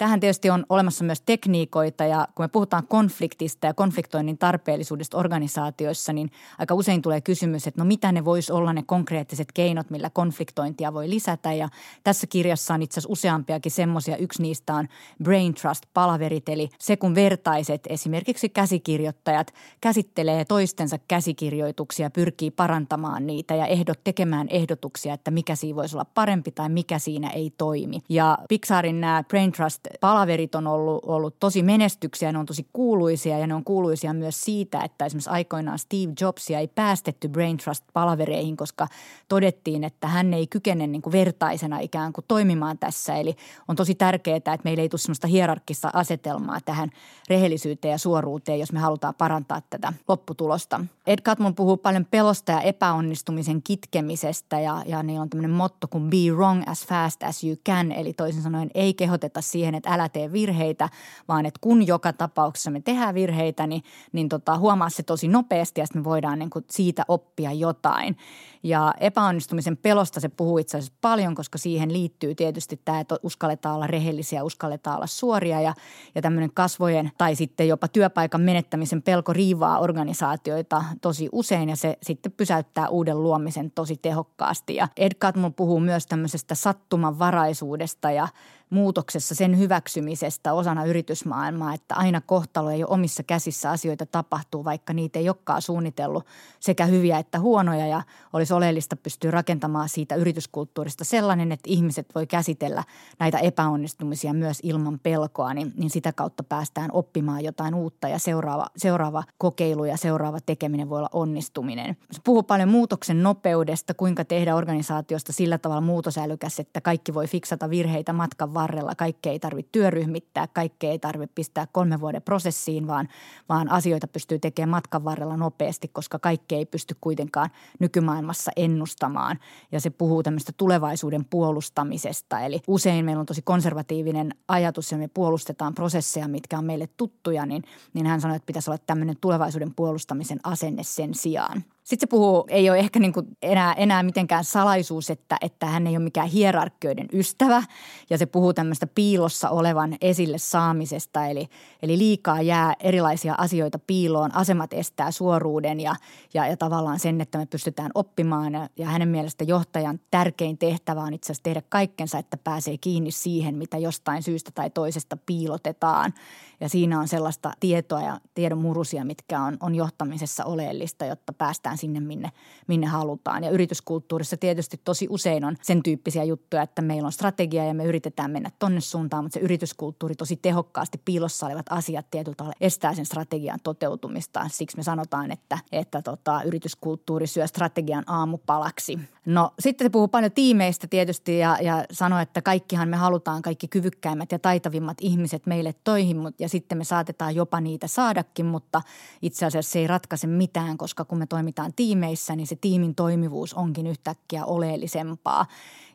Tähän tietysti on olemassa myös tekniikoita ja kun me puhutaan konfliktista ja konfliktoinnin tarpeellisuudesta organisaatioissa, niin aika usein tulee kysymys, että no mitä ne voisi olla ne konkreettiset keinot, millä konfliktointia voi lisätä. Ja tässä kirjassa on itse asiassa useampiakin semmoisia. Yksi niistä on Brain Trust-palaverit, eli se kun vertaiset, esimerkiksi käsikirjoittajat, käsittelee toistensa käsikirjoituksia, pyrkii parantamaan niitä ja ehdot tekemään ehdotuksia, että mikä siinä voisi olla parempi tai mikä siinä ei toimi. Ja Pixarin nämä Brain Trust palaverit on ollut, ollut tosi menestyksiä, ne on tosi kuuluisia ja ne on kuuluisia myös siitä, että esimerkiksi aikoinaan Steve Jobsia ei päästetty Brain Trust-palavereihin, koska todettiin, että hän ei kykene niin kuin vertaisena ikään kuin toimimaan tässä. Eli on tosi tärkeää, että meillä ei tule sellaista hierarkkista asetelmaa tähän rehellisyyteen ja suoruuteen, jos me halutaan parantaa tätä lopputulosta. Ed Catmull puhuu paljon pelosta ja epäonnistumisen kitkemisestä ja, ja niillä on tämmöinen motto kuin be wrong as fast as you can, eli toisin sanoen ei kehoteta siihen, että älä tee virheitä, vaan että kun joka tapauksessa me tehdään virheitä, niin, niin tota, huomaa se tosi nopeasti ja me voidaan niin kuin siitä oppia jotain. Ja epäonnistumisen pelosta se puhuu itse asiassa paljon, koska siihen liittyy tietysti tämä, että uskalletaan olla rehellisiä, uskalletaan olla suoria ja, ja tämmöinen kasvojen tai sitten jopa työpaikan menettämisen pelko riivaa organisaatioita tosi usein ja se sitten pysäyttää uuden luomisen tosi tehokkaasti. Ja Ed Catmull puhuu myös tämmöisestä sattumanvaraisuudesta ja muutoksessa sen hyväksymisestä osana yritysmaailmaa, että aina kohtalo ei ole omissa käsissä asioita tapahtuu, vaikka niitä ei olekaan suunnitellut sekä hyviä että huonoja ja olisi oleellista pystyä rakentamaan siitä yrityskulttuurista sellainen, että ihmiset voi käsitellä näitä epäonnistumisia myös ilman pelkoa, niin, niin sitä kautta päästään oppimaan jotain uutta ja seuraava, seuraava kokeilu ja seuraava tekeminen voi olla onnistuminen. Se puhuu paljon muutoksen nopeudesta, kuinka tehdä organisaatiosta sillä tavalla muutosälykäs, että kaikki voi fiksata virheitä matkan varrella. Kaikkea ei tarvitse työryhmittää, kaikkea ei tarvitse pistää kolmen vuoden prosessiin, vaan, vaan asioita pystyy tekemään matkan varrella nopeasti, koska kaikkea ei pysty kuitenkaan nykymaailmassa ennustamaan. Ja se puhuu tämmöistä tulevaisuuden puolustamisesta. Eli usein meillä on tosi konservatiivinen ajatus ja me puolustetaan prosesseja, mitkä on meille tuttuja, niin, niin hän sanoi, että pitäisi olla tämmöinen tulevaisuuden puolustamisen asenne sen sijaan. Sitten se puhuu, ei ole ehkä niin kuin enää, enää mitenkään salaisuus, että, että hän ei ole mikään hierarkkioiden ystävä ja se puhuu tämmöistä piilossa olevan esille saamisesta. Eli, eli liikaa jää erilaisia asioita piiloon, asemat estää suoruuden ja, ja, ja tavallaan sen, että me pystytään oppimaan. Ja, ja hänen mielestä johtajan tärkein tehtävä on itse asiassa tehdä kaikkensa, että pääsee kiinni siihen, mitä jostain syystä tai toisesta piilotetaan. Ja siinä on sellaista tietoa ja tiedon murusia, mitkä on, on johtamisessa oleellista, jotta päästään sinne, minne, minne halutaan. Ja yrityskulttuurissa tietysti tosi usein on sen tyyppisiä juttuja, että meillä on strategia ja me yritetään mennä tonne suuntaan, mutta se yrityskulttuuri tosi tehokkaasti piilossa olevat asiat tietyllä tavalla estää sen strategian toteutumista. Siksi me sanotaan, että, että tota, yrityskulttuuri syö strategian aamupalaksi. No sitten se puhuu paljon tiimeistä tietysti ja, ja sanoo, että kaikkihan me halutaan kaikki kyvykkäimmät ja taitavimmat ihmiset meille toihin ja sitten me saatetaan jopa niitä saadakin, mutta itse asiassa se ei ratkaise mitään, koska kun me toimitaan tiimeissä, niin se tiimin toimivuus onkin yhtäkkiä oleellisempaa.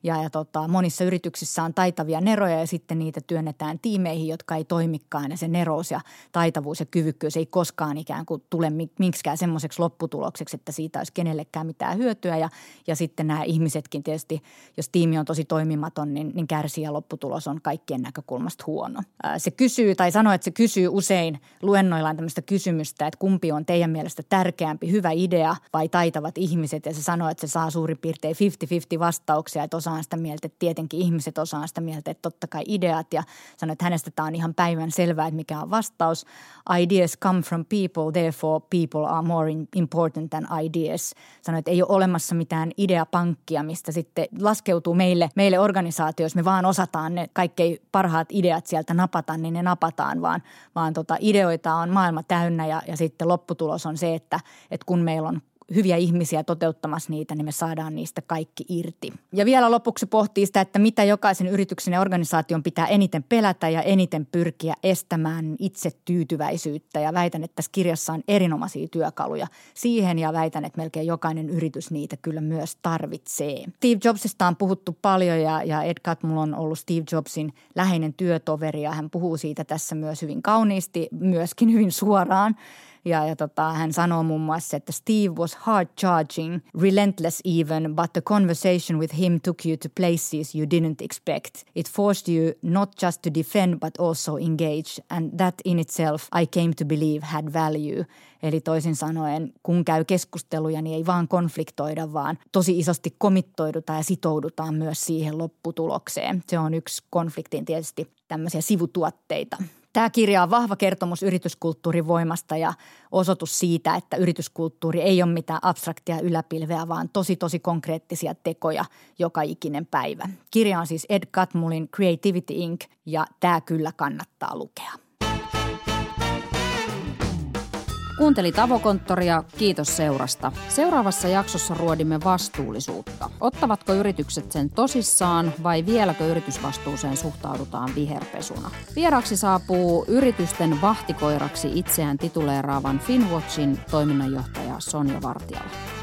Ja, ja tota, monissa yrityksissä on taitavia neroja ja sitten niitä työnnetään tiimeihin, jotka ei toimikaan ja se nerous ja taitavuus ja kyvykkyys ei koskaan ikään kuin tule miksikään semmoiseksi lopputulokseksi, että siitä olisi kenellekään mitään hyötyä ja, ja sitten nämä ihmisetkin tietysti, jos tiimi on tosi toimimaton, niin, niin kärsii ja lopputulos on kaikkien näkökulmasta huono. Se kysyy tai sanoo, että se kysyy usein luennoillaan tämmöistä kysymystä, että kumpi on teidän mielestä tärkeämpi, hyvä idea vai taitavat ihmiset ja se sanoo, että se saa suurin piirtein 50-50 vastauksia, että osa on sitä mieltä, että tietenkin ihmiset osaa sitä mieltä, että totta kai ideat ja sanoi, että hänestä tämä on ihan päivän selvää, että mikä on vastaus. Ideas come from people, therefore people are more important than ideas. Sanoi, että ei ole olemassa mitään ideapankkia, mistä sitten laskeutuu meille, meille organisaatio, jos me vaan osataan ne kaikkein parhaat ideat sieltä napata, niin ne napataan, vaan, vaan tota, ideoita on maailma täynnä ja, ja sitten lopputulos on se, että, että kun meillä on hyviä ihmisiä toteuttamassa niitä, niin me saadaan niistä kaikki irti. Ja vielä lopuksi pohtii sitä, että mitä jokaisen yrityksen ja organisaation pitää eniten pelätä ja eniten pyrkiä estämään itse tyytyväisyyttä. Ja väitän, että tässä kirjassa on erinomaisia työkaluja siihen ja väitän, että melkein jokainen yritys niitä kyllä myös tarvitsee. Steve Jobsista on puhuttu paljon ja, ja Ed Catmull on ollut Steve Jobsin läheinen työtoveri ja hän puhuu siitä tässä myös hyvin kauniisti, myöskin hyvin suoraan. Ja, ja tota, hän sanoo muun muassa, että Steve was hard charging, relentless even, but the conversation with him took you to places you didn't expect. It forced you not just to defend but also engage, and that in itself I came to believe had value. Eli toisin sanoen, kun käy keskusteluja, niin ei vaan konfliktoida, vaan tosi isosti komittoidutaan ja sitoudutaan myös siihen lopputulokseen. Se on yksi konfliktin tietysti tämmöisiä sivutuotteita. Tämä kirja on vahva kertomus yrityskulttuurin voimasta ja osoitus siitä, että yrityskulttuuri ei ole mitään abstraktia yläpilveä, vaan tosi tosi konkreettisia tekoja joka ikinen päivä. Kirja on siis Ed Catmullin Creativity Inc. ja tämä kyllä kannattaa lukea. Kuuntelit Avokonttoria, kiitos seurasta. Seuraavassa jaksossa ruodimme vastuullisuutta. Ottavatko yritykset sen tosissaan vai vieläkö yritysvastuuseen suhtaudutaan viherpesuna? Vieraksi saapuu yritysten vahtikoiraksi itseään tituleeraavan Finwatchin toiminnanjohtaja Sonja Vartiala.